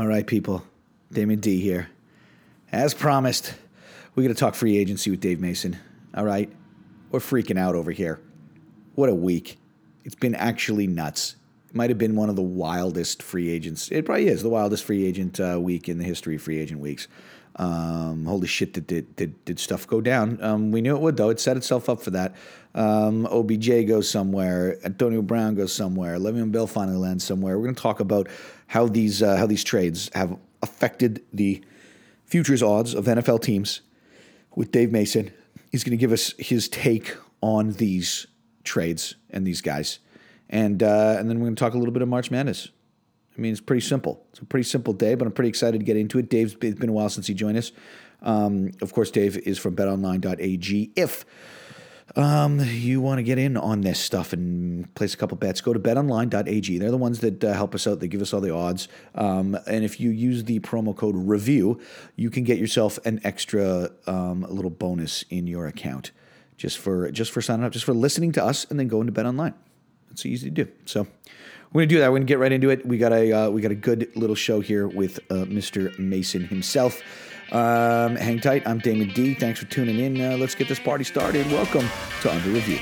All right, people. Damon D here. As promised, we're going to talk free agency with Dave Mason. All right? We're freaking out over here. What a week. It's been actually nuts. It might have been one of the wildest free agents. It probably is the wildest free agent uh, week in the history of free agent weeks. Um, holy shit, did, did, did, did stuff go down? Um, we knew it would, though. It set itself up for that. Um, OBJ goes somewhere. Antonio Brown goes somewhere. Le'Veon Bell finally lands somewhere. We're going to talk about how these uh, how these trades have affected the futures odds of NFL teams with Dave Mason. He's going to give us his take on these trades and these guys, and uh, and then we're going to talk a little bit of March Madness. I mean, it's pretty simple. It's a pretty simple day, but I'm pretty excited to get into it. Dave's it's been a while since he joined us. Um, of course, Dave is from BetOnline.ag. If um, you want to get in on this stuff and place a couple bets, go to betonline.ag. They're the ones that uh, help us out. They give us all the odds. Um, and if you use the promo code review, you can get yourself an extra um, little bonus in your account just for just for signing up, just for listening to us, and then going to BetOnline. It's easy to do. So we're gonna do that. We're gonna get right into it. We got a uh, we got a good little show here with uh, Mr. Mason himself. Um, hang tight. I'm Damon D. Thanks for tuning in. Uh, let's get this party started. Welcome to Under Review.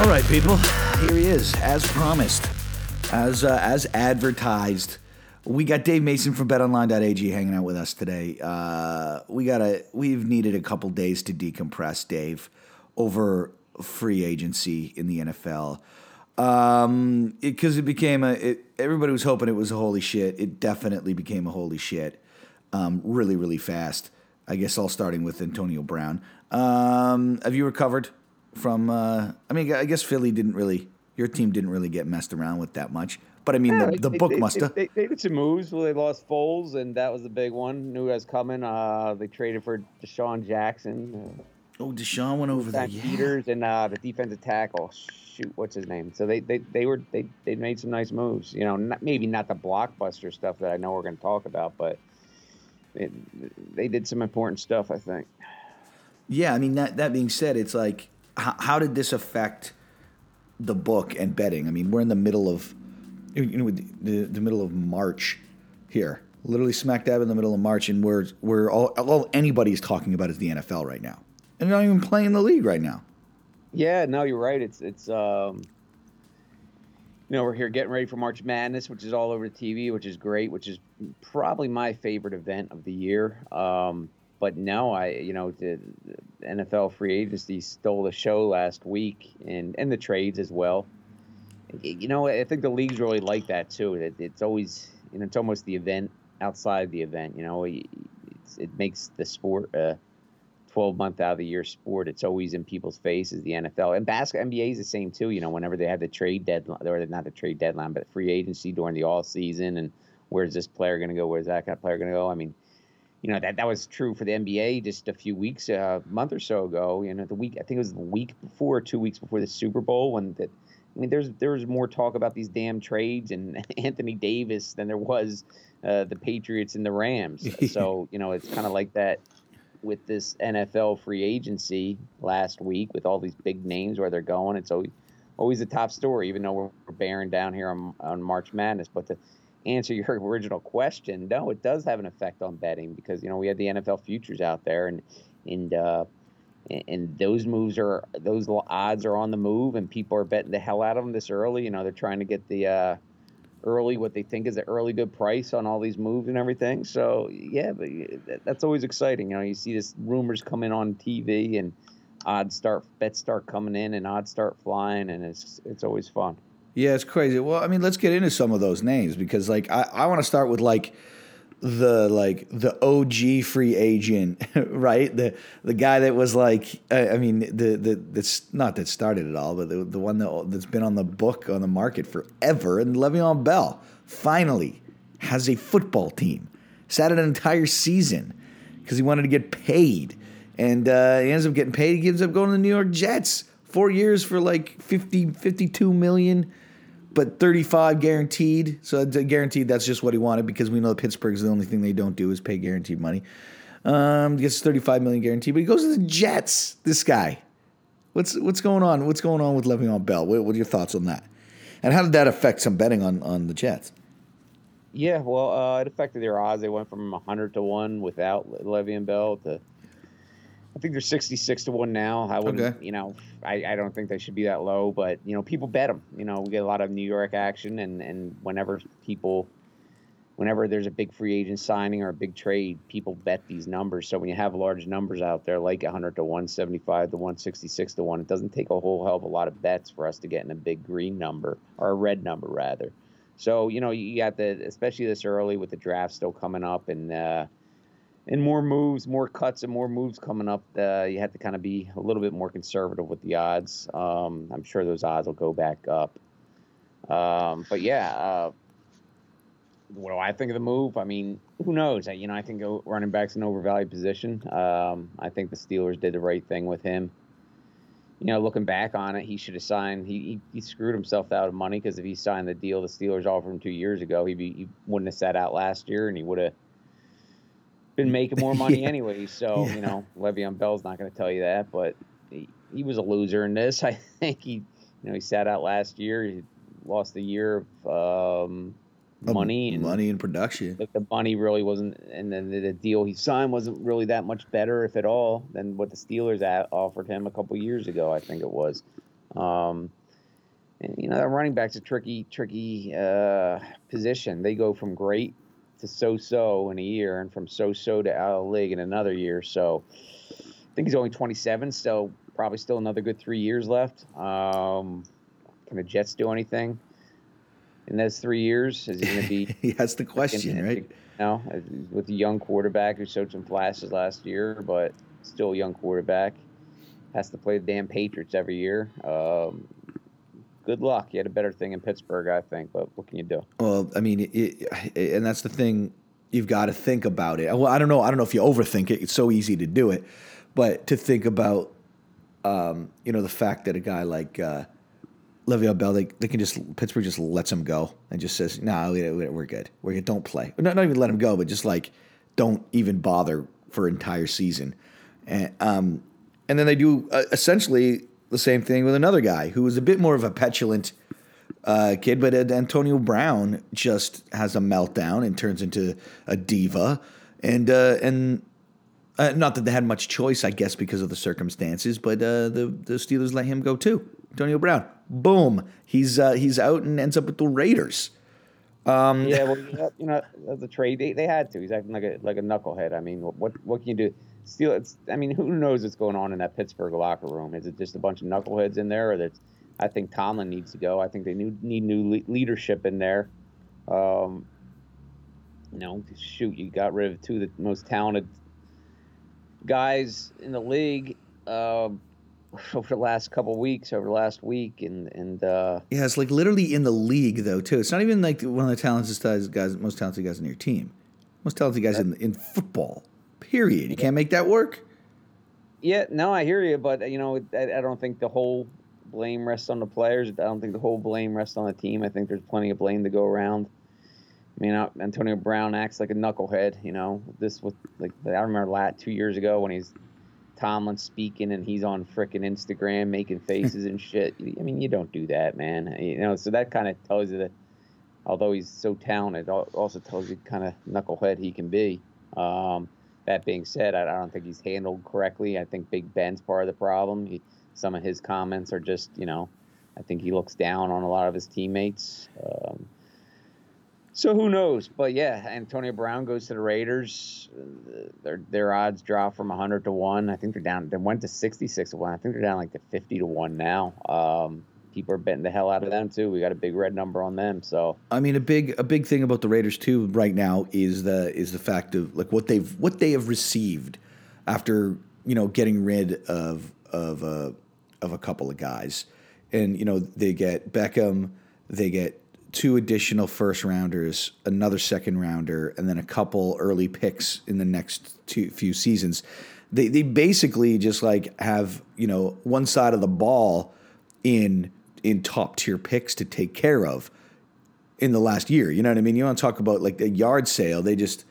All right, people. Here he is, as promised, as uh, as advertised. We got Dave Mason from BetOnline.ag hanging out with us today. Uh, we got a we've needed a couple days to decompress, Dave, over free agency in the NFL um because it, it, became a it, everybody was hoping it was a holy shit. It definitely became a holy shit um really really fast. I guess all starting with antonio brown. Um have you recovered from uh i mean i guess philly didn't really your team didn't really get messed around with that much. But i mean yeah, the, the they, book must have they, they, did some moves well, they lost Foles, and that was the big one. Knew was coming. Uh they traded for DeSean Jackson Oh, DeSean went over there. Yeah. Peters and uh, the defensive tackle. Shoot, what's his name? So they, they, they were they, they made some nice moves. You know, not, maybe not the blockbuster stuff that I know we're going to talk about, but it, they did some important stuff. I think. Yeah, I mean that. That being said, it's like how, how did this affect the book and betting? I mean, we're in the middle of you know the the middle of March here, literally smack dab in the middle of March, and we're we're all all anybody's talking about is the NFL right now and not even playing the league right now. Yeah, no, you're right. It's it's um, you know we're here getting ready for March Madness, which is all over the TV, which is great, which is probably my favorite event of the year. Um, but no, I you know the, the NFL free agency stole the show last week, and and the trades as well. You know, I think the leagues really like that too. It, it's always you know it's almost the event outside the event. You know, it makes the sport. Uh, 12 month out of the year sport. It's always in people's faces, the NFL. And basketball, NBA is the same too. You know, whenever they have the trade deadline, or not the trade deadline, but free agency during the all season and where's this player going to go? Where's that kind of player going to go? I mean, you know, that, that was true for the NBA just a few weeks, a uh, month or so ago. You know, the week, I think it was the week before, two weeks before the Super Bowl when that, I mean, there's there's more talk about these damn trades and Anthony Davis than there was uh, the Patriots and the Rams. so you know, it's kind of like that with this NFL free agency last week with all these big names where they're going. It's always always a top story, even though we're bearing down here on, on March Madness. But to answer your original question, no, it does have an effect on betting because you know we had the NFL futures out there, and and uh, and those moves are those odds are on the move, and people are betting the hell out of them this early. You know, they're trying to get the uh, early what they think is an early good price on all these moves and everything. So yeah, but that's always exciting. You know, you see this rumors coming on TV and odds start bets start coming in and odds start flying and it's it's always fun. Yeah, it's crazy. Well, I mean, let's get into some of those names because like I, I want to start with like the like the OG free agent, right? The the guy that was like, I mean, the the that's not that started it all, but the the one that that's been on the book on the market forever, and Le'Veon Bell finally has a football team. Sat an entire season because he wanted to get paid, and uh, he ends up getting paid. He ends up going to the New York Jets. Four years for like 50, 52 million but 35 guaranteed. So guaranteed, that's just what he wanted because we know that Pittsburgh's the only thing they don't do is pay guaranteed money. Um, gets 35 million guaranteed, but he goes to the Jets. This guy, what's what's going on? What's going on with Le'Veon Bell? What, what are your thoughts on that? And how did that affect some betting on on the Jets? Yeah, well, uh, it affected their odds. They went from 100 to one without Le'Veon Bell to I think they're 66 to 1 now. I wouldn't, okay. you know, I, I don't think they should be that low, but, you know, people bet them. You know, we get a lot of New York action, and, and whenever people, whenever there's a big free agent signing or a big trade, people bet these numbers. So when you have large numbers out there, like 100 to 175 to 166 to 1, it doesn't take a whole hell of a lot of bets for us to get in a big green number, or a red number, rather. So, you know, you got the, especially this early with the draft still coming up, and, uh, and more moves, more cuts, and more moves coming up, uh, you have to kind of be a little bit more conservative with the odds. Um, I'm sure those odds will go back up. Um, but yeah, uh, what do I think of the move? I mean, who knows? You know, I think running back's an overvalued position. Um, I think the Steelers did the right thing with him. You know, looking back on it, he should have signed. He, he, he screwed himself out of money because if he signed the deal the Steelers offered him two years ago, he, be, he wouldn't have sat out last year, and he would have been making more money yeah. anyway. So yeah. you know, Le'Veon Bell's not going to tell you that, but he, he, was a loser in this. I think he, you know, he sat out last year. He lost a year of um, money and money and production. But the money really wasn't, and then the, the, deal he signed wasn't really that much better, if at all, than what the Steelers at, offered him a couple years ago. I think it was. Um, and, you know, that running back's a tricky, tricky uh, position. They go from great to so-so in a year, and from so-so to out of the league in another year. So I think he's only 27, so probably still another good three years left. Um, can the Jets do anything in those three years? Is he going to be? That's the question, right? You know, with a young quarterback who showed some flashes last year, but still a young quarterback, has to play the damn Patriots every year. Um, good luck. You had a better thing in Pittsburgh, I think. But what can you do? Well, I mean, it, it, and that's the thing. You've got to think about it. Well, I don't know. I don't know if you overthink it. It's so easy to do it, but to think about, um, you know, the fact that a guy like uh, Le'Veon Bell, they, they can just Pittsburgh just lets him go and just says, "No, nah, we're good. We're good. Don't play. Not, not even let him go, but just like don't even bother for entire season." And um, and then they do uh, essentially the same thing with another guy who was a bit more of a petulant uh, kid, but Antonio Brown just has a meltdown and turns into a diva, and uh, and uh, not that they had much choice, I guess, because of the circumstances, but uh, the the Steelers let him go too. Antonio Brown, boom, he's uh, he's out and ends up with the Raiders. Um, yeah, well, you know, the trade they, they had to. He's acting like a like a knucklehead. I mean, what what can you do? Still, it's. I mean, who knows what's going on in that Pittsburgh locker room? Is it just a bunch of knuckleheads in there, or that? I think Tomlin needs to go. I think they need, new leadership in there. Um, you know, shoot, you got rid of two of the most talented guys in the league uh, over the last couple weeks, over the last week, and and uh, yeah, it's like literally in the league though too. It's not even like one of the talented guys, most talented guys in your team, most talented guys in in football. Period. You can't make that work. Yeah, no, I hear you, but you know, I, I don't think the whole blame rests on the players. I don't think the whole blame rests on the team. I think there's plenty of blame to go around. I mean, uh, Antonio Brown acts like a knucklehead. You know, this was like I remember lat two years ago when he's Tomlin speaking and he's on frickin' Instagram making faces and shit. I mean, you don't do that, man. You know, so that kind of tells you that although he's so talented, also tells you kind of knucklehead he can be. Um, that being said, I, don't think he's handled correctly. I think Big Ben's part of the problem. He, some of his comments are just, you know, I think he looks down on a lot of his teammates. Um, so who knows? But yeah, Antonio Brown goes to the Raiders. Their their odds drop from 100 to one. I think they're down. They went to 66 to one. I think they're down like to 50 to one now. Um, people are betting the hell out of them too. We got a big red number on them. So I mean, a big a big thing about the Raiders too right now is the is the fact of like what they've what they have received after you know getting rid of of a of a couple of guys, and you know they get Beckham, they get two additional first rounders, another second rounder, and then a couple early picks in the next two few seasons. They they basically just like have you know one side of the ball in in top tier picks to take care of in the last year. You know what I mean? You want to talk about like a yard sale? They just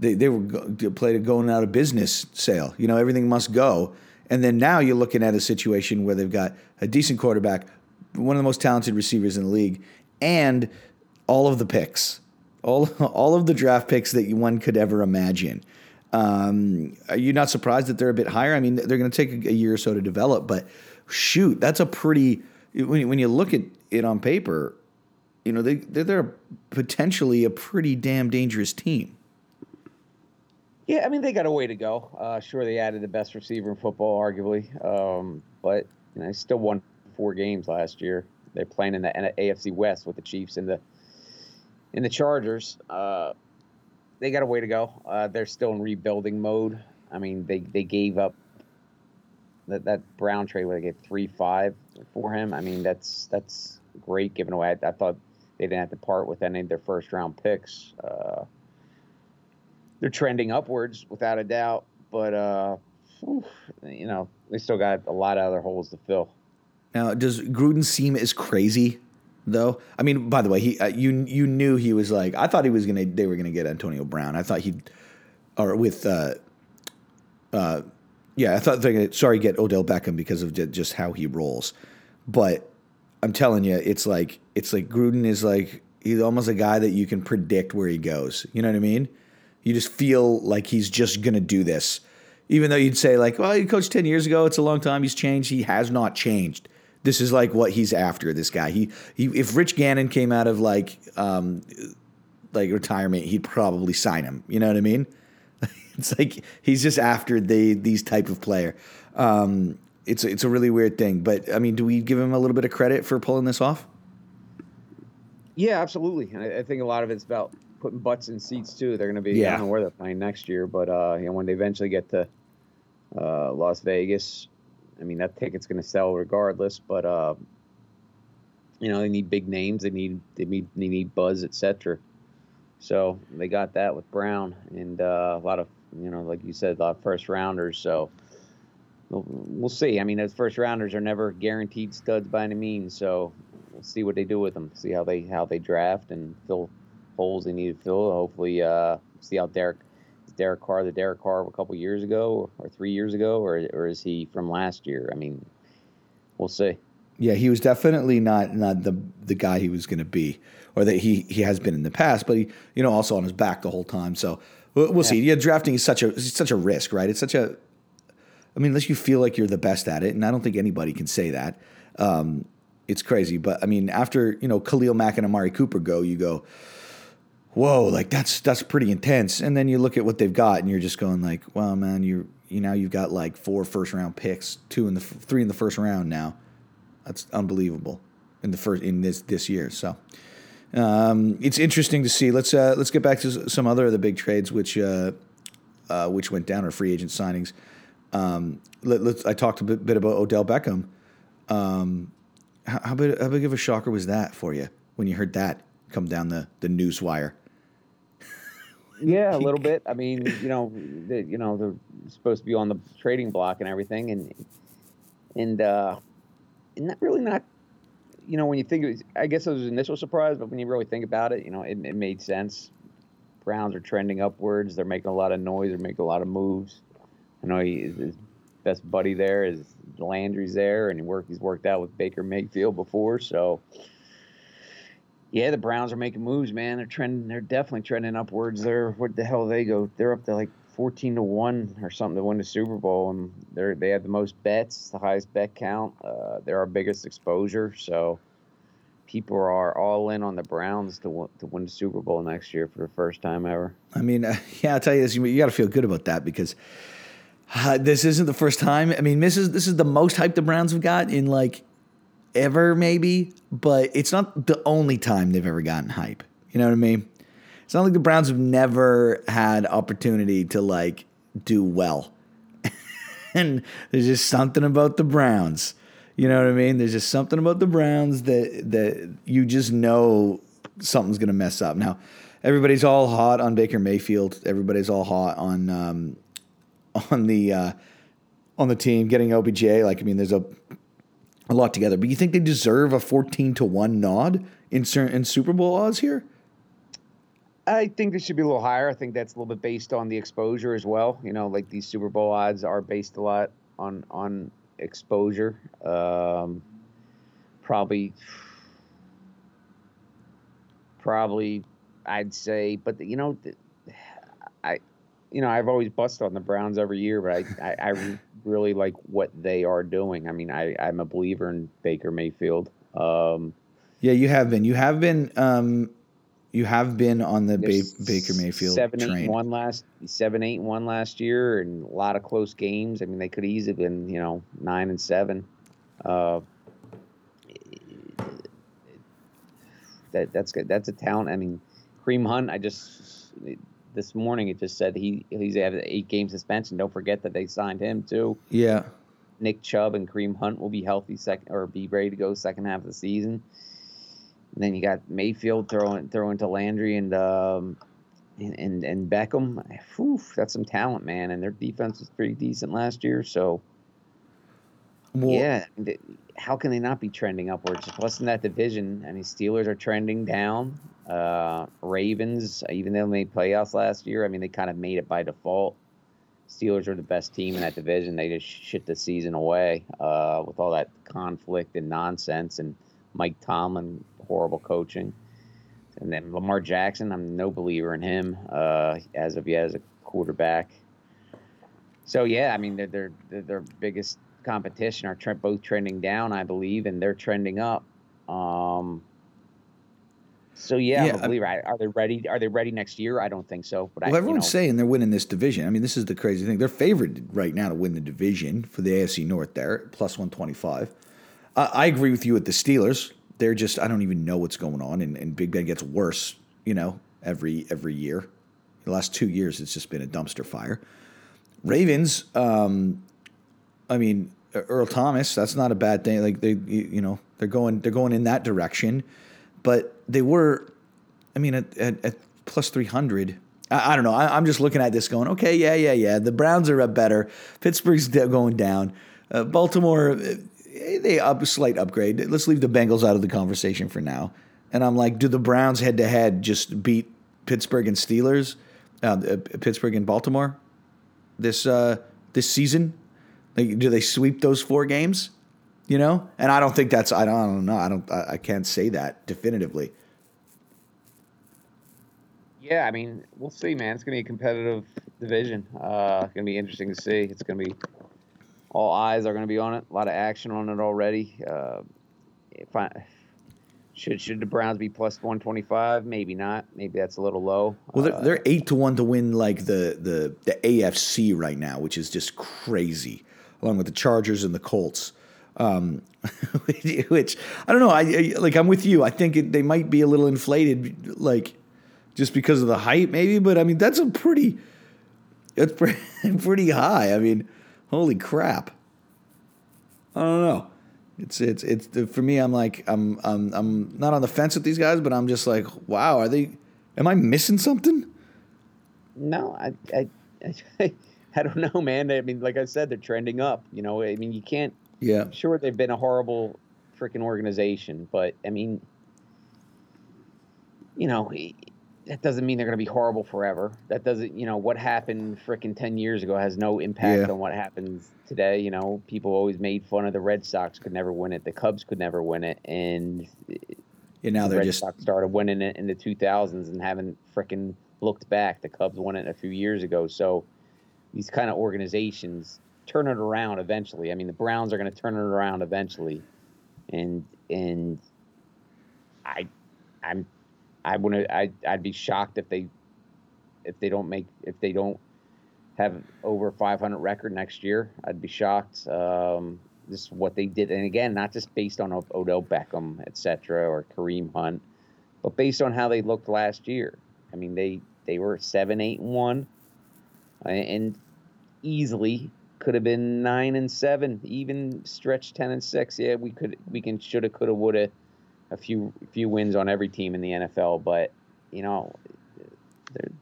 they they were played a going out of business sale. You know, everything must go. And then now you're looking at a situation where they've got a decent quarterback, one of the most talented receivers in the league, and all of the picks, all all of the draft picks that one could ever imagine. Um, are you not surprised that they're a bit higher? I mean, they're going to take a year or so to develop, but shoot, that's a pretty when when you look at it on paper, you know they they're, they're potentially a pretty damn dangerous team. Yeah, I mean they got a way to go. Uh, sure, they added the best receiver in football, arguably, um, but you know, they still won four games last year. They're playing in the AFC West with the Chiefs and the in the Chargers. Uh, they got a way to go. Uh, they're still in rebuilding mode. I mean, they they gave up that that Brown trade where they gave three five for him. I mean, that's that's great given away. I, I thought they didn't have to part with any of their first round picks. Uh, they're trending upwards without a doubt, but uh, whew, you know they still got a lot of other holes to fill. Now, does Gruden seem as crazy though? I mean, by the way, he uh, you you knew he was like I thought he was gonna they were gonna get Antonio Brown. I thought he'd or with uh, uh, yeah, I thought they're gonna sorry get Odell Beckham because of just how he rolls, but I'm telling you, it's like it's like Gruden is like he's almost a guy that you can predict where he goes. You know what I mean? You just feel like he's just gonna do this, even though you'd say like, well, he coached ten years ago. It's a long time. He's changed. He has not changed. This is like what he's after. This guy. He he. If Rich Gannon came out of like um like retirement, he'd probably sign him. You know what I mean? it's like he's just after the these type of player. Um, it's it's a really weird thing. But I mean, do we give him a little bit of credit for pulling this off? Yeah, absolutely. I, I think a lot of it's about putting butts in seats too. They're going to be yeah. I don't know where they're playing next year, but uh, you know when they eventually get to uh, Las Vegas, I mean that ticket's going to sell regardless. But uh, you know they need big names, they need they need they need buzz, etc. So they got that with Brown and uh, a lot of you know like you said, the first rounders. So we'll see. I mean, those first rounders are never guaranteed studs by any means. So we'll see what they do with them. See how they how they draft and fill holes they need to fill. Hopefully, uh, see how Derek Derek Carr the Derek Carr of a couple years ago or three years ago, or or is he from last year? I mean, we'll see. Yeah, he was definitely not not the the guy he was going to be, or that he he has been in the past. But he, you know, also on his back the whole time. So we'll, we'll yeah. see. Yeah, drafting is such a such a risk, right? It's such a I mean, unless you feel like you're the best at it, and I don't think anybody can say that. Um, it's crazy, but I mean, after you know Khalil Mack and Amari Cooper go, you go, whoa, like that's that's pretty intense. And then you look at what they've got, and you're just going like, well, man, you you now you've got like four first round picks, two in the three in the first round now. That's unbelievable in the first in this this year. So. Um, it's interesting to see. Let's uh, let's get back to some other of the big trades which uh, uh, which went down or free agent signings. Um, let, I talked a bit, bit, about Odell Beckham. Um, how, how, big, how big of a shocker was that for you when you heard that come down the, the news wire? yeah, a little bit. I mean, you know, they, you know, they're supposed to be on the trading block and everything, and and uh, not really not. You know, when you think, it, I guess it was an initial surprise, but when you really think about it, you know, it, it made sense. Browns are trending upwards. They're making a lot of noise. They're making a lot of moves. I know he, his best buddy there is Landry's there, and he work, he's worked out with Baker Mayfield before. So, yeah, the Browns are making moves, man. They're trending. They're definitely trending upwards. They're what the hell they go? They're up to like fourteen to one or something to win the Super Bowl, and they're they have the most bets, the highest bet count. Uh, they're our biggest exposure. So people are all in on the Browns to to win the Super Bowl next year for the first time ever. I mean, uh, yeah, I'll tell you this: you, you got to feel good about that because uh, this isn't the first time. I mean, this is this is the most hype the Browns have got in like ever, maybe, but it's not the only time they've ever gotten hype. You know what I mean? It's not like the Browns have never had opportunity to like do well. and there's just something about the Browns. You know what I mean? There's just something about the Browns that that you just know something's gonna mess up. Now, everybody's all hot on Baker Mayfield. Everybody's all hot on um, on the uh, on the team, getting OBJ. Like, I mean, there's a a lot together. But you think they deserve a fourteen to one nod in in Super Bowl odds here? I think this should be a little higher. I think that's a little bit based on the exposure as well. You know, like these Super Bowl odds are based a lot on on exposure. Um, probably, probably, I'd say, but you know, I, you know, I've always busted on the Browns every year, but I, I, I really like what they are doing. I mean, I, I'm a believer in Baker Mayfield. Um, yeah, you have been. You have been. Um, you have been on the ba- Baker Mayfield seven train. eight one last seven eight and one last year, and a lot of close games. I mean, they could easily been you know nine and seven. Uh, that that's good. That's a talent. I mean, Kareem Hunt. I just this morning it just said he he's had an eight game suspension. Don't forget that they signed him too. Yeah. Nick Chubb and Kareem Hunt will be healthy second or be ready to go second half of the season. And then you got Mayfield throwing throwing to Landry and um, and, and Beckham. Whew, that's some talent, man. And their defense was pretty decent last year. So well, yeah, how can they not be trending upwards? Plus in that division, I mean, Steelers are trending down. Uh, Ravens, even though they made playoffs last year, I mean, they kind of made it by default. Steelers are the best team in that division. They just shit the season away uh, with all that conflict and nonsense and Mike Tomlin horrible coaching. And then Lamar Jackson, I'm no believer in him uh, as of yet as a quarterback. So yeah, I mean they're they're, they're their biggest competition are tre- both trending down, I believe, and they're trending up. Um, so yeah, yeah, I'm a believer. Are they ready? Are they ready next year? I don't think so. But well, I, everyone's you know, saying they're winning this division. I mean, this is the crazy thing. They're favored right now to win the division for the AFC North. There, plus one twenty five. Uh, I agree with you with the Steelers they're just I don't even know what's going on, and, and Big Ben gets worse, you know, every every year. The last two years, it's just been a dumpster fire. Ravens, um, I mean, Earl Thomas, that's not a bad thing. Like they, you know, they're going they're going in that direction, but they were, I mean, at, at, at plus three hundred. I, don't know. I, am just looking at this, going, okay, yeah, yeah, yeah. The Browns are up better. Pittsburgh's going down. Uh, Baltimore, they up slight upgrade. Let's leave the Bengals out of the conversation for now. And I'm like, do the Browns head to head just beat Pittsburgh and Steelers, uh, uh, Pittsburgh and Baltimore this uh, this season? Like, do they sweep those four games? You know, and I don't think that's I don't, I don't know I don't I, I can't say that definitively. Yeah, I mean, we'll see, man. It's gonna be a competitive division. Uh, gonna be interesting to see. It's gonna be all eyes are going to be on it. A lot of action on it already. Uh, I, should should the Browns be plus one twenty five? Maybe not. Maybe that's a little low. Well, they're, uh, they're, eight to one to win like the the the AFC right now, which is just crazy. Along with the Chargers and the Colts, um, which I don't know. I, I, like. I'm with you. I think it, they might be a little inflated, like just because of the height, maybe. But I mean, that's a pretty. It's pretty, pretty high. I mean holy crap. I don't know. It's it's it's for me. I'm like I'm I'm I'm not on the fence with these guys, but I'm just like, wow, are they? Am I missing something? No, I I I, I don't know, man. I mean, like I said, they're trending up. You know, I mean, you can't. Yeah. Sure, they've been a horrible freaking organization, but I mean, you know, that doesn't mean they're going to be horrible forever. That doesn't, you know, what happened freaking 10 years ago has no impact yeah. on what happens today. You know, people always made fun of the Red Sox could never win it, the Cubs could never win it, and yeah, now the they're Red just Sox started winning it in the 2000s and haven't freaking looked back. The Cubs won it a few years ago, so these kind of organizations turn it around eventually. I mean, the Browns are going to turn it around eventually, and and I I'm I wouldn't. I I'd be shocked if they if they don't make if they don't have over 500 record next year. I'd be shocked. Um, this is what they did, and again, not just based on Odell Beckham, etc., or Kareem Hunt, but based on how they looked last year. I mean, they they were seven, eight, and one, and easily could have been nine and seven, even stretch ten and six. Yeah, we could, we can, shoulda, coulda, woulda a few few wins on every team in the NFL, but you know they're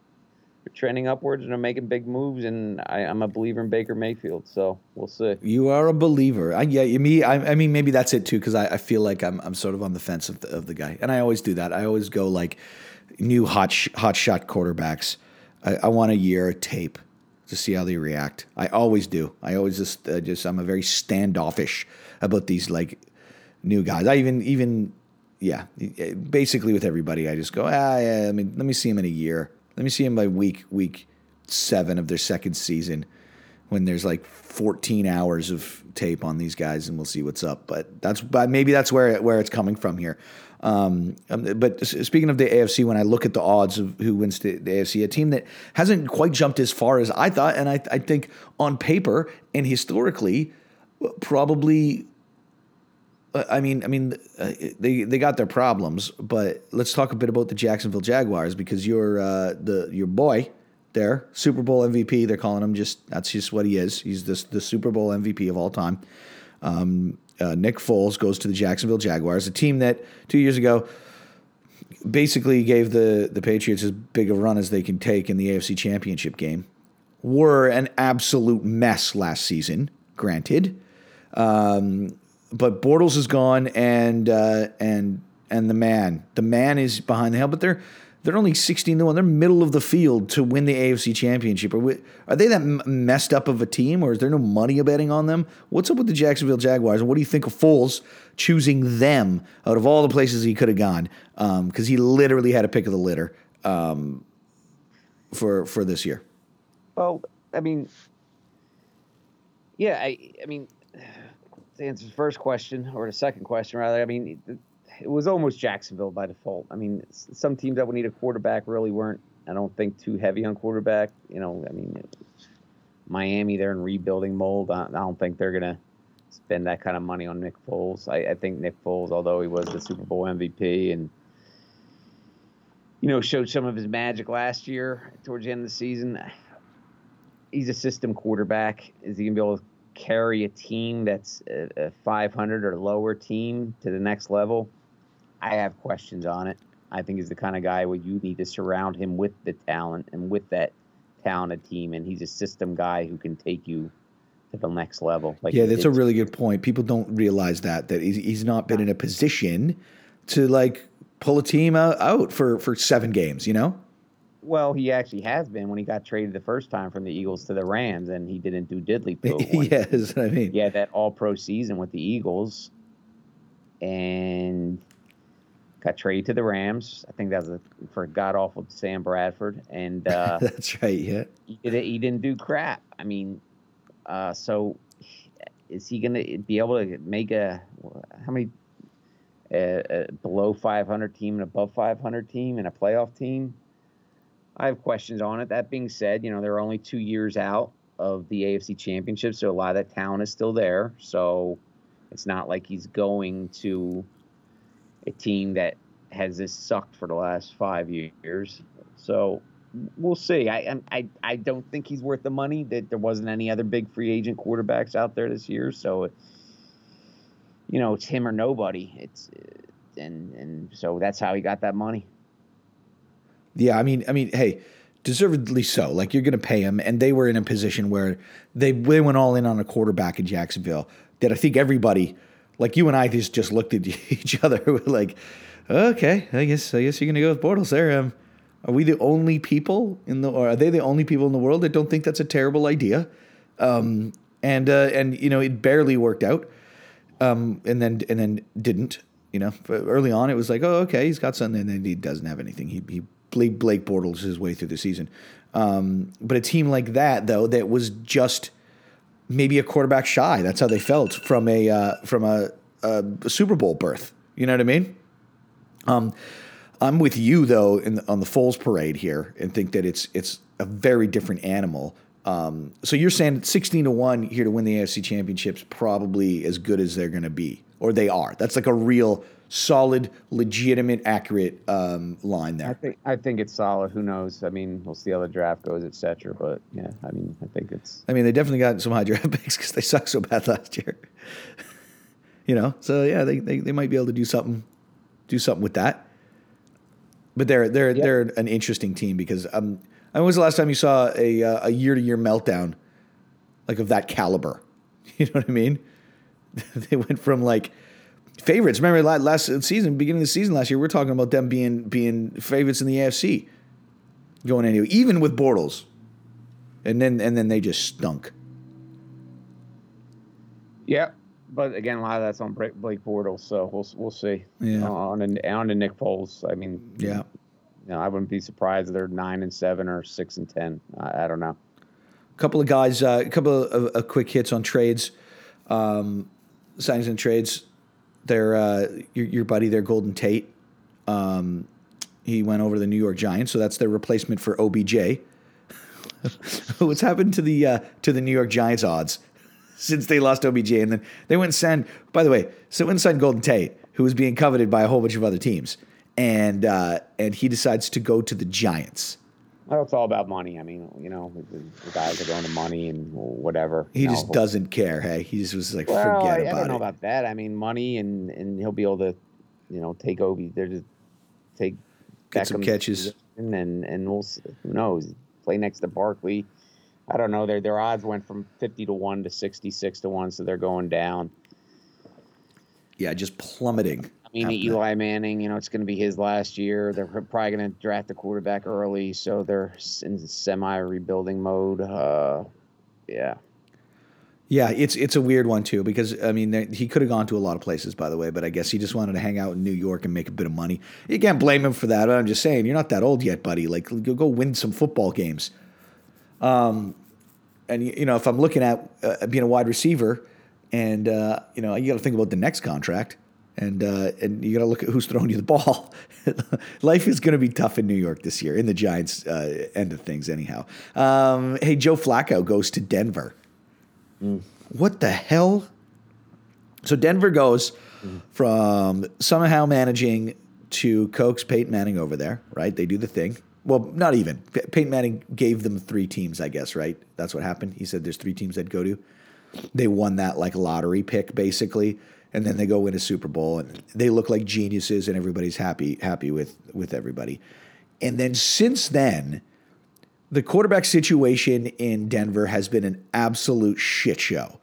they're trending upwards and they're making big moves. And I, am a believer in Baker Mayfield, so we'll see. You are a believer. I, yeah, me. I, I mean, maybe that's it too, because I, I, feel like I'm I'm sort of on the fence of the, of the guy, and I always do that. I always go like new hot sh- hot shot quarterbacks. I, I want a year tape to see how they react. I always do. I always just uh, just I'm a very standoffish about these like new guys. I even even yeah, basically with everybody, I just go ah yeah. I mean, let me see him in a year. Let me see him by week week seven of their second season when there's like 14 hours of tape on these guys and we'll see what's up. But that's but maybe that's where where it's coming from here. Um, um, but speaking of the AFC, when I look at the odds of who wins the, the, AFC, a team that hasn't quite jumped as far as I thought, and I, I think on paper and historically, probably. I mean, I mean, uh, they they got their problems, but let's talk a bit about the Jacksonville Jaguars because you're uh, the your boy there, Super Bowl MVP. They're calling him just that's just what he is. He's this the Super Bowl MVP of all time. Um, uh, Nick Foles goes to the Jacksonville Jaguars, a team that two years ago basically gave the, the Patriots as big a run as they can take in the AFC Championship game. Were an absolute mess last season, granted. Um, but Bortles is gone, and uh, and and the man, the man is behind the helm. But they're they're only 16 to 1. They're middle of the field to win the AFC championship. Are, we, are they that messed up of a team or is there no money betting on them? What's up with the Jacksonville Jaguars and what do you think of Foles choosing them out of all the places he could have gone? Because um, he literally had a pick of the litter um, for for this year. Well, I mean, yeah, I, I mean, to answer the first question or the second question rather, I mean, it was almost Jacksonville by default. I mean, some teams that would need a quarterback really weren't. I don't think too heavy on quarterback. You know, I mean, Miami they're in rebuilding mold. I, don't think they're gonna spend that kind of money on Nick Foles. I, I think Nick Foles, although he was the Super Bowl MVP and you know showed some of his magic last year towards the end of the season, he's a system quarterback. Is he gonna be able to carry a team that's a, a 500 or lower team to the next level? I have questions on it. I think he's the kind of guy where you need to surround him with the talent and with that talented team, and he's a system guy who can take you to the next level. Like yeah, that's a really good point. People don't realize that that he's, he's not been in a position to like pull a team out, out for for seven games. You know. Well, he actually has been when he got traded the first time from the Eagles to the Rams, and he didn't do diddly poo. yes, I mean, yeah, that All Pro season with the Eagles, and got traded to the Rams. I think that was a, for god awful Sam Bradford, and uh, that's right. Yeah, he, did, he didn't do crap. I mean, uh, so is he going to be able to make a how many a, a below 500 team and above 500 team and a playoff team? I have questions on it. That being said, you know they're only two years out of the AFC Championship, so a lot of that talent is still there. So it's not like he's going to a team that has this sucked for the last five years. So we'll see. I I I don't think he's worth the money. That there wasn't any other big free agent quarterbacks out there this year, so you know it's him or nobody. It's and and so that's how he got that money. Yeah, I mean, I mean, hey, deservedly so. Like you're going to pay him, and they were in a position where they they went all in on a quarterback in Jacksonville. That I think everybody like you and I just just looked at each other like, okay, I guess I guess you're gonna go with Bortles there. Um, are we the only people in the or are they the only people in the world that don't think that's a terrible idea? Um, and uh, and you know it barely worked out, um, and then and then didn't. You know, early on it was like, oh, okay, he's got something, and then he doesn't have anything. He he Blake, Blake Bortles his way through the season. Um, but a team like that, though, that was just maybe a quarterback shy. That's how they felt from a uh, from a, a, Super Bowl berth. You know what I mean? Um, I'm with you though in on the Foles parade here, and think that it's it's a very different animal. Um, so you're saying 16 to one here to win the AFC Championships, probably as good as they're going to be, or they are. That's like a real solid, legitimate, accurate um, line there. I think I think it's solid. Who knows? I mean, we'll see how the draft goes, etc. But yeah, I mean, I think it's. I mean, they definitely got some high draft picks because they sucked so bad last year. you know, so yeah, they, they they might be able to do something, do something with that. But they're they're they're an interesting team because um, when was the last time you saw a uh, a year to year meltdown like of that caliber? You know what I mean? they went from like favorites. Remember last season, beginning of the season last year, we are talking about them being being favorites in the AFC going anyway, even with Bortles, and then and then they just stunk. Yeah, but again, a lot of that's on Blake Bortles, so we'll we'll see. Yeah, uh, on a, on to Nick Foles. I mean, yeah, you know, I wouldn't be surprised if they're nine and seven or six and ten. I, I don't know. A couple of guys, uh, a couple of, of, quick hits on trades, um, signings and trades. Their uh, your, your buddy, their Golden Tate. Um, he went over to the New York Giants, so that's their replacement for OBJ. What's happened to the uh, to the New York Giants odds since they lost OBJ? And then they went and signed. By the way, so went and signed Golden Tate, who was being coveted by a whole bunch of other teams, and uh, and he decides to go to the Giants. Well, it's all about money. I mean, you know, the, the guys are going to money and whatever. He you just doesn't care. Hey, he just was like, well, forget I, about I don't know about that. I mean, money and and he'll be able to, you know, take Obi. They're just take get some catches, and and we'll who knows play next to Barkley. I don't know. Their their odds went from fifty to one to sixty six to one, so they're going down. Yeah, just plummeting. I mean, Eli Manning, you know, it's going to be his last year. They're probably going to draft the quarterback early, so they're in semi rebuilding mode. Uh, yeah. Yeah, it's it's a weird one too because I mean he could have gone to a lot of places by the way, but I guess he just wanted to hang out in New York and make a bit of money. You can't blame him for that. I'm just saying you're not that old yet, buddy. Like go win some football games. Um, and you know if I'm looking at uh, being a wide receiver, and uh, you know you got to think about the next contract, and uh, and you got to look at who's throwing you the ball. Life is going to be tough in New York this year in the Giants uh, end of things, anyhow. Um, hey, Joe Flacco goes to Denver. Mm. What the hell? So Denver goes mm. from somehow managing to coax Peyton Manning over there, right? They do the thing. Well, not even. Peyton Manning gave them three teams, I guess, right? That's what happened. He said there's three teams they'd go to. They won that like lottery pick, basically, and then they go win a Super Bowl, and they look like geniuses, and everybody's happy happy with with everybody. And then since then, the quarterback situation in Denver has been an absolute shit show.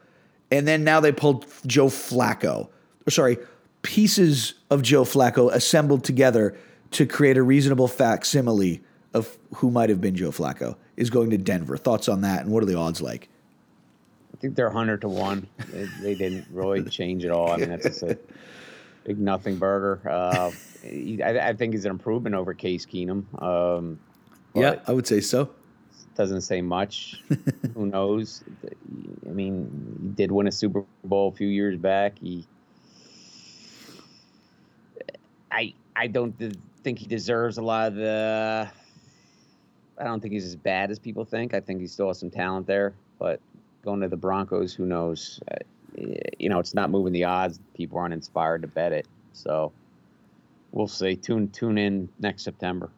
And then now they pulled Joe Flacco, or sorry, pieces of Joe Flacco assembled together to create a reasonable facsimile of who might have been Joe Flacco is going to Denver. Thoughts on that, and what are the odds like? I think they're hundred to one. They, they, didn't really change at all. I mean, that's just a big nothing burger. Uh, I, I, think he's an improvement over Case Keenum. Um, yeah, I would say so. Doesn't say much. Who knows? I mean, he did win a Super Bowl a few years back. He, I, I don't think he deserves a lot of the. I don't think he's as bad as people think. I think he still has some talent there, but going to the Broncos, who knows? Uh, you know, it's not moving the odds. People aren't inspired to bet it, so we'll see. Tune tune in next September.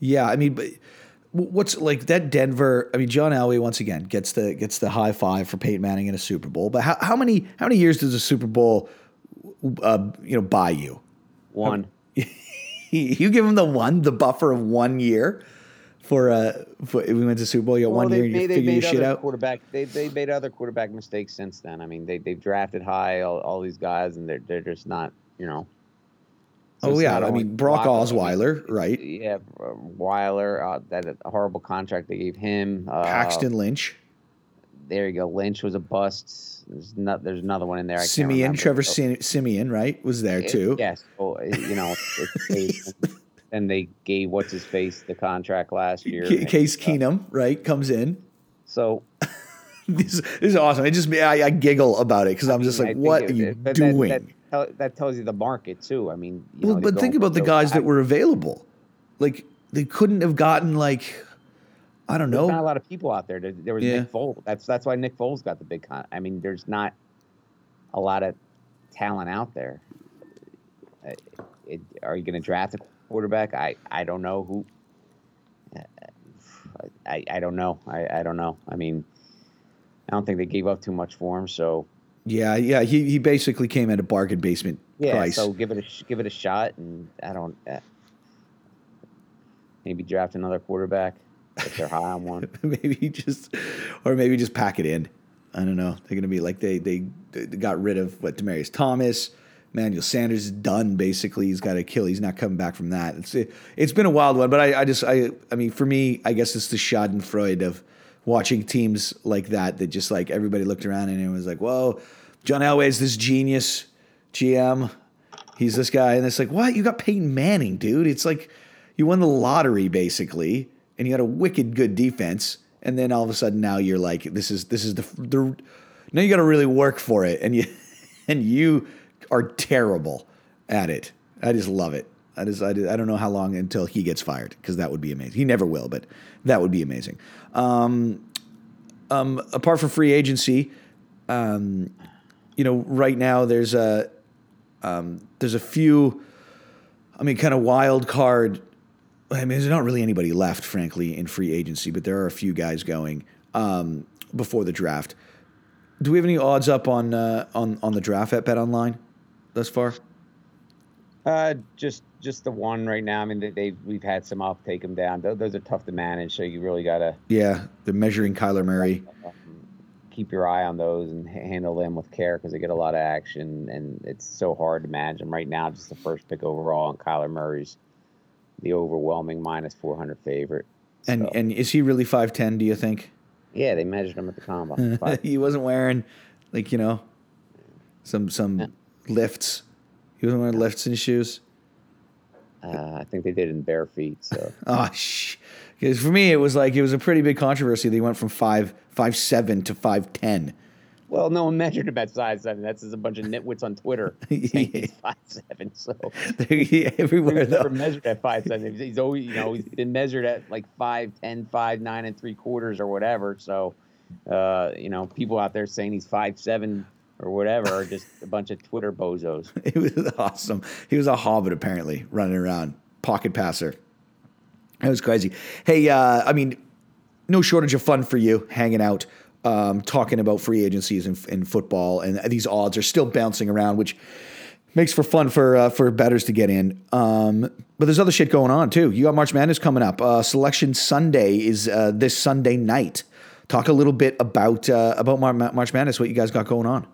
Yeah, I mean, but what's like that Denver? I mean, John Elway once again gets the gets the high five for Peyton Manning in a Super Bowl. But how, how many how many years does a Super Bowl, uh, you know, buy you? One. you give him the one, the buffer of one year for uh for, we went to Super Bowl. You got well, one year, made, you figure your shit out. Quarterback, they they made other quarterback mistakes since then. I mean, they they've drafted high all, all these guys, and they're they're just not you know so oh yeah, I mean Brock Osweiler, right? Yeah, Weiler. Uh, that horrible contract they gave him. Uh, Paxton Lynch. There you go. Lynch was a bust. There's not. There's another one in there. I Siemian, Trevor so, Siemian, right? Was there too? Yes. Well, you know, and they gave what's his face the contract last year. Case Keenum, right, comes in. So this, this, is awesome. It just I, I giggle about it because I'm just like, what are you doing? That, that tells you the market too. I mean, well, know, but think about the guys that were available. Like they couldn't have gotten like I don't know. There's not a lot of people out there. There, there was yeah. Nick Foles. That's that's why Nick Foles got the big con. I mean, there's not a lot of talent out there. It, uh, it, are you going to draft a quarterback? I I don't know who. I, I don't know. I, I don't know. I mean, I don't think they gave up too much for him. So yeah, yeah. He he basically came at a bargain basement yeah, price. so give it a give it a shot, and I don't. Uh, Maybe draft another quarterback if they're high on one. maybe just, or maybe just pack it in. I don't know. They're going to be like they, they they got rid of what Demaryius Thomas, Manuel Sanders is done basically. He's got to kill. He's not coming back from that. It's it, has been a wild one, but I, I just I I mean for me I guess it's the Schadenfreude of watching teams like that that just like everybody looked around and it was like, whoa, John Elway's this genius GM. He's this guy, and it's like, what? You got Peyton Manning, dude. It's like you won the lottery basically, and you got a wicked good defense, and then all of a sudden now you're like, this is this is the the now you got to really work for it, and you and you are terrible at it. I just love it. I just I, I don't know how long until he gets fired because that would be amazing. He never will, but that would be amazing. Um, um, apart from free agency, um, you know, right now there's a um, there's a few. I mean, kind of wild card. I mean, there's not really anybody left, frankly, in free agency, but there are a few guys going um, before the draft. Do we have any odds up on uh, on on the draft at Bet Online thus far? Uh, just just the one right now. I mean, they, they we've had some up, take them down. Those, those are tough to manage, so you really gotta. Yeah, they're measuring Kyler Murray. Keep your eye on those and handle them with care because they get a lot of action, and it's so hard to manage them right now. Just the first pick overall on Kyler Murray's the overwhelming minus four hundred favorite. And So, and is he really five ten? Do you think? yeah, they measured him at the combine. He wasn't wearing like you know some some lifts. He wasn't wearing lifts in his shoes. uh, I think they did it in bare feet. So Oh, sh- because for me it was like it was a pretty big controversy. They went from five five seven to five ten. well, no one measured him at size seven. That's just a bunch of nitwits on Twitter saying he's five seven. So Everywhere He's never though. measured at five seven. He's- He's always, you know, he's been measured at like five, ten, five, nine and three quarters or whatever. So, uh, you know, people out there saying he's five seven or whatever just a bunch of Twitter bozos. It was awesome. He was a hobbit apparently running around, pocket passer. That was crazy. Hey, uh, I mean, no shortage of fun for you hanging out, um, talking about free agencies and, in football, and these odds are still bouncing around, which makes for fun for uh, for bettors to get in. Um, but there's other shit going on too. You got March Madness coming up. Uh, Selection Sunday is uh, this Sunday night. Talk a little bit about uh, about March Madness. What you guys got going on?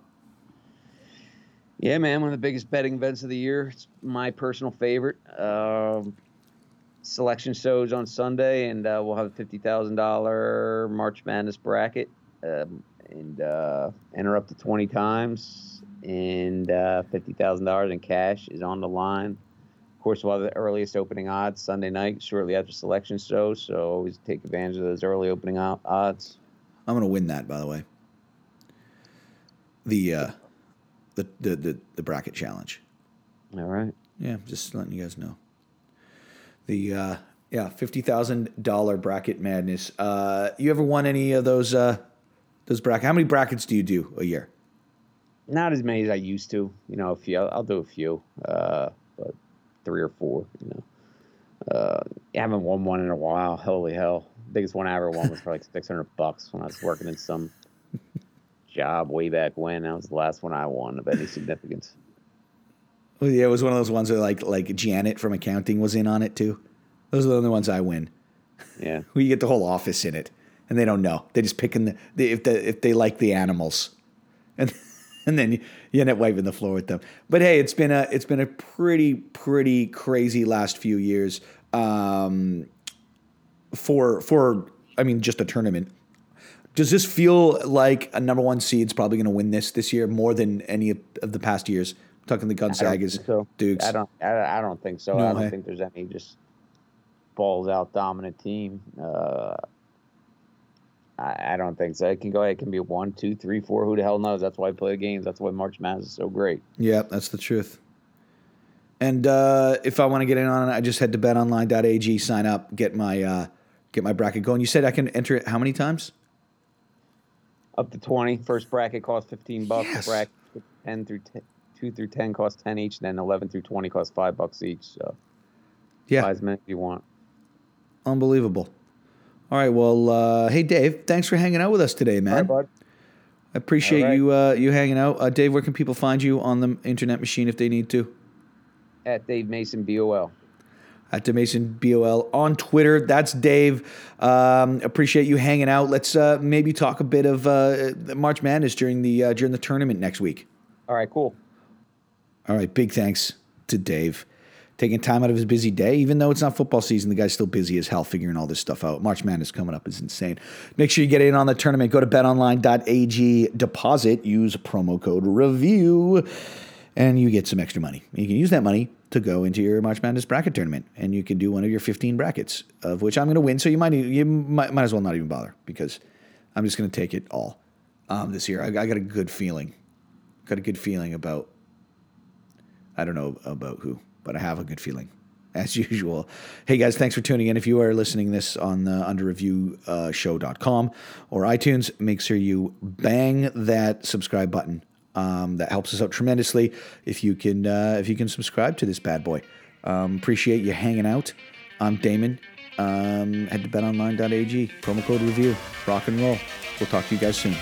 Yeah, man, one of the biggest betting events of the year. It's my personal favorite. Um, selection shows on Sunday, and uh, we'll have a fifty thousand dollar March Madness bracket, um, and uh, enter up to twenty times, and uh, fifty thousand dollars in cash is on the line. Of course, we'll have the earliest opening odds Sunday night, shortly after selection shows. So always take advantage of those early opening odds. I'm gonna win that, by the way. The uh, the, the the the bracket challenge. All right. Yeah, just letting you guys know. The uh, yeah, fifty thousand dollar bracket madness. Uh, you ever won any of those uh, those bracket? How many brackets do you do a year? not as many as I used to. You know, a few. I'll, I'll do a few, uh, but three or four. You know, uh, I haven't won one in a while. Holy hell! Biggest one I ever won was for like six hundred bucks when I was working in some job way back when. That was the last one I won of any significance. Well, yeah, it was one of those ones where like like Janet from accounting was in on it too. Those are the only ones I win. Yeah, you get the whole office in it, and they don't know. They just picking the, the if the if they like the animals, and and then you, you end up wiping the floor with them. But hey, it's been a it's been a pretty pretty crazy last few years. Um, for for I mean, just a tournament. Does this feel like a number one seed's probably going to win this this year more than any of, of the past years? I'm talking the Gonzagas, so. Dukes. I don't. I, I don't think so. No, I don't hey. think there's any just balls out dominant team. Uh, I, I don't think so. It can go. It can be one, two, three, four. Who the hell knows? That's why I play games. That's why March Madness is so great. Yeah, that's the truth. And uh, if I want to get in on it, I just head to betonline.ag, sign up, get my uh, get my bracket going. You said I can enter it how many times? Up to 20. First bracket costs 15 bucks. Yes. Bracket 10 through 10, 2 through 10 costs 10 each. Then 11 through 20 costs 5 bucks each. So Yeah, buy as many as you want. unbelievable. All right, well, uh, hey Dave, thanks for hanging out with us today, man. All right, bud. I appreciate right. you uh, you hanging out. Uh, Dave, where can people find you on the internet machine if they need to? At Dave Mason BOL. At DeMason BOL on Twitter. That's Dave. Um, appreciate you hanging out. Let's uh, maybe talk a bit of uh, March Madness during the uh, during the tournament next week. All right, cool. All right, big thanks to Dave. Taking time out of his busy day, even though it's not football season, the guy's still busy as hell figuring all this stuff out. March Madness coming up is insane. Make sure you get in on the tournament. Go to betonline.ag, deposit, use promo code review, and you get some extra money. You can use that money to go into your March Madness bracket tournament, and you can do one of your 15 brackets, of which I'm going to win. So you might you might, might as well not even bother because I'm just going to take it all um, this year. I, I got a good feeling, got a good feeling about. I don't know about who, but I have a good feeling. As usual. Hey guys, thanks for tuning in. If you are listening this on the underreviewshow.com or iTunes, make sure you bang that subscribe button um, that helps us out tremendously. If you can, uh, if you can subscribe to this bad boy, um, appreciate you hanging out. I'm Damon. Um, head to betonline.ag. Promo code review. Rock and roll. We'll talk to you guys soon.